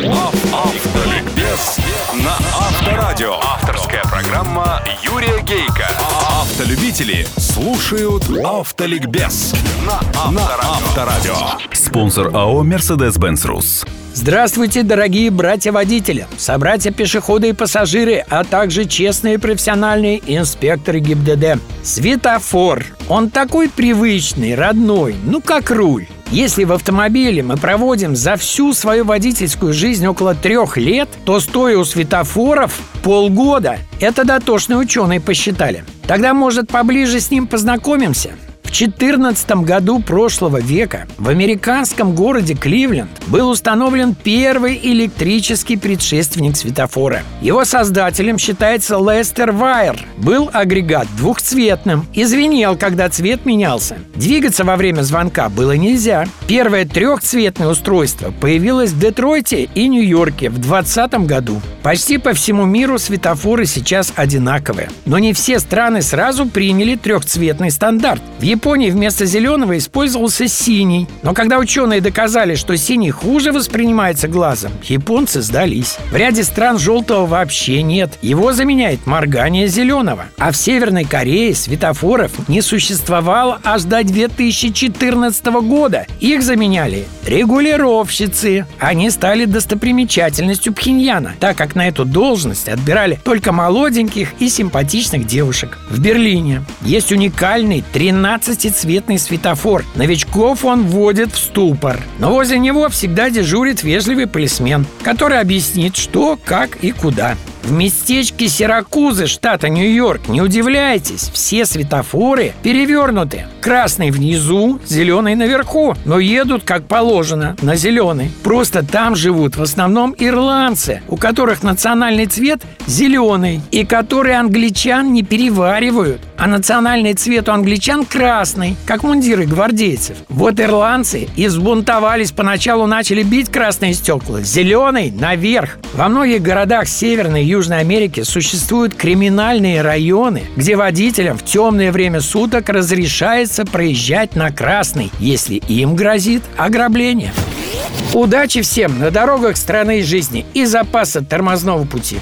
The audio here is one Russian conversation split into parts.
Автоликбез на Авторадио. Авторская программа Юрия Гейка. Автолюбители слушают Автоликбез на Авторадио. Спонсор АО «Мерседес-Бенц Рус». Здравствуйте, дорогие братья-водители, собратья-пешеходы и пассажиры, а также честные профессиональные инспекторы ГИБДД. Светофор. Он такой привычный, родной, ну как руль. Если в автомобиле мы проводим за всю свою водительскую жизнь около трех лет, то стоя у светофоров полгода. Это дотошные ученые посчитали. Тогда, может, поближе с ним познакомимся? В 14 году прошлого века в американском городе Кливленд был установлен первый электрический предшественник светофора. Его создателем считается Лестер Вайер. Был агрегат двухцветным и звенел, когда цвет менялся. Двигаться во время звонка было нельзя. Первое трехцветное устройство появилось в Детройте и Нью-Йорке в 2020 году. Почти по всему миру светофоры сейчас одинаковые. Но не все страны сразу приняли трехцветный стандарт. В Японии вместо зеленого использовался синий. Но когда ученые доказали, что синий хуже воспринимается глазом, японцы сдались. В ряде стран желтого вообще нет. Его заменяет моргание зеленого. А в Северной Корее светофоров не существовало аж до 2014 года. Их заменяли регулировщицы. Они стали достопримечательностью Пхеньяна, так как на эту должность отбирали только молоденьких и симпатичных девушек. В Берлине есть уникальный 13 12-цветный светофор. Новичков он вводит в ступор. Но возле него всегда дежурит вежливый полисмен, который объяснит, что, как и куда. В местечке Сиракузы, штата Нью-Йорк, не удивляйтесь, все светофоры перевернуты. Красный внизу, зеленый наверху, но едут как положено, на зеленый. Просто там живут в основном ирландцы, у которых национальный цвет зеленый, и которые англичан не переваривают. А национальный цвет у англичан красный, как мундиры гвардейцев. Вот ирландцы и взбунтовались, поначалу начали бить красные стекла, зеленый наверх. Во многих городах Северной Южной Америки существуют криминальные районы, где водителям в темное время суток разрешается проезжать на красный, если им грозит ограбление. Удачи всем на дорогах страны и жизни и запаса тормозного пути.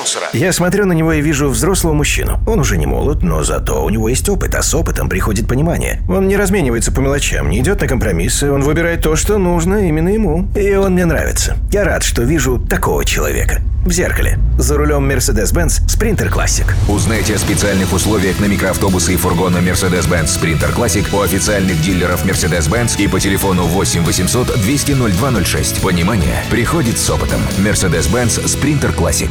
Спонсора. Я смотрю на него и вижу взрослого мужчину. Он уже не молод, но зато у него есть опыт, а с опытом приходит понимание. Он не разменивается по мелочам, не идет на компромиссы, он выбирает то, что нужно именно ему. И он мне нравится. Я рад, что вижу такого человека. В зеркале. За рулем Mercedes-Benz Sprinter Classic. Узнайте о специальных условиях на микроавтобусы и фургоны Mercedes-Benz Sprinter Classic у официальных дилеров Mercedes-Benz и по телефону 8 800 200 0206. Понимание приходит с опытом. Mercedes-Benz Sprinter Classic.